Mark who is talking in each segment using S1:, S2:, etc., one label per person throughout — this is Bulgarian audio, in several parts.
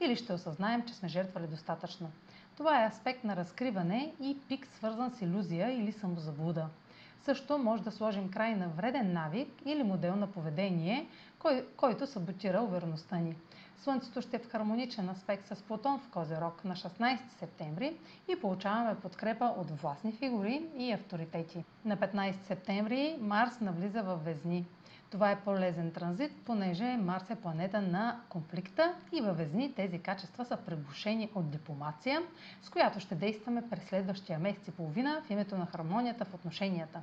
S1: или ще осъзнаем, че сме жертвали достатъчно. Това е аспект на разкриване и пик свързан с иллюзия или самозаблуда. Също може да сложим край на вреден навик или модел на поведение, кой, който саботира увереността ни. Слънцето ще е в хармоничен аспект с Плутон в Козерог на 16 септември и получаваме подкрепа от властни фигури и авторитети. На 15 септември Марс навлиза в Везни. Това е полезен транзит, понеже Марс е планета на конфликта и във Везни тези качества са пребушени от дипломация, с която ще действаме през следващия месец и половина в името на хармонията в отношенията.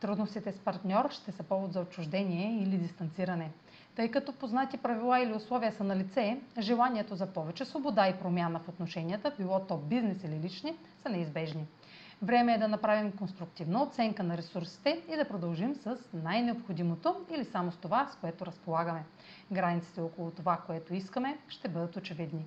S1: Трудностите с партньор ще са повод за отчуждение или дистанциране. Тъй като познати правила или условия са на лице, желанието за повече свобода и промяна в отношенията, било то бизнес или лични, са неизбежни. Време е да направим конструктивна оценка на ресурсите и да продължим с най-необходимото или само с това, с което разполагаме. Границите около това, което искаме, ще бъдат очевидни.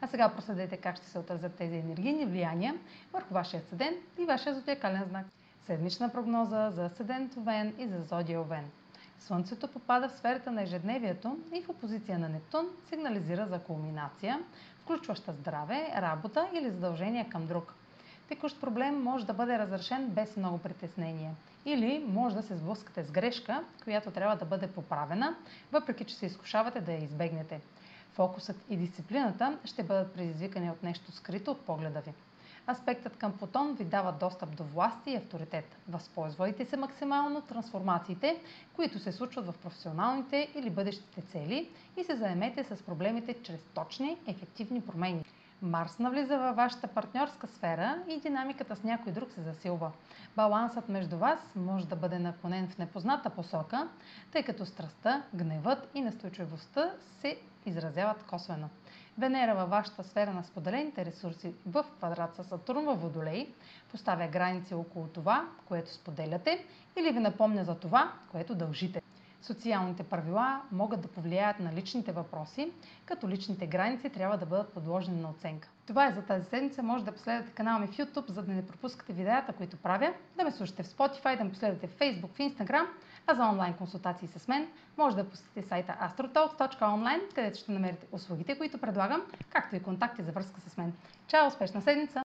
S1: А сега проследете как ще се отразят тези енергийни влияния върху вашия седен и вашия зодиакален знак. Седмична прогноза за седент Овен и за зодия Овен. Слънцето попада в сферата на ежедневието и в опозиция на Нептун сигнализира за кулминация, включваща здраве, работа или задължение към друг. Текущ проблем може да бъде разрешен без много притеснение. Или може да се сблъскате с грешка, която трябва да бъде поправена, въпреки че се изкушавате да я избегнете. Фокусът и дисциплината ще бъдат предизвикани от нещо скрито от погледа ви. Аспектът към Плутон ви дава достъп до власт и авторитет. Възползвайте се максимално трансформациите, които се случват в професионалните или бъдещите цели и се заемете с проблемите чрез точни, ефективни промени. Марс навлиза във вашата партньорска сфера и динамиката с някой друг се засилва. Балансът между вас може да бъде наклонен в непозната посока, тъй като страстта, гневът и настойчивостта се изразяват косвено. Венера във вашата сфера на споделените ресурси в квадрат с Сатурн във Водолей поставя граници около това, което споделяте или ви напомня за това, което дължите. Социалните правила могат да повлияят на личните въпроси, като личните граници трябва да бъдат подложени на оценка. Това е за тази седмица. Може да последвате канала ми в YouTube, за да не пропускате видеята, които правя, да ме слушате в Spotify, да ме последвате в Facebook, в Instagram, а за онлайн консултации с мен може да посетите сайта astrotalks.online, където ще намерите услугите, които предлагам, както и контакти за връзка с мен. Чао! Успешна седмица!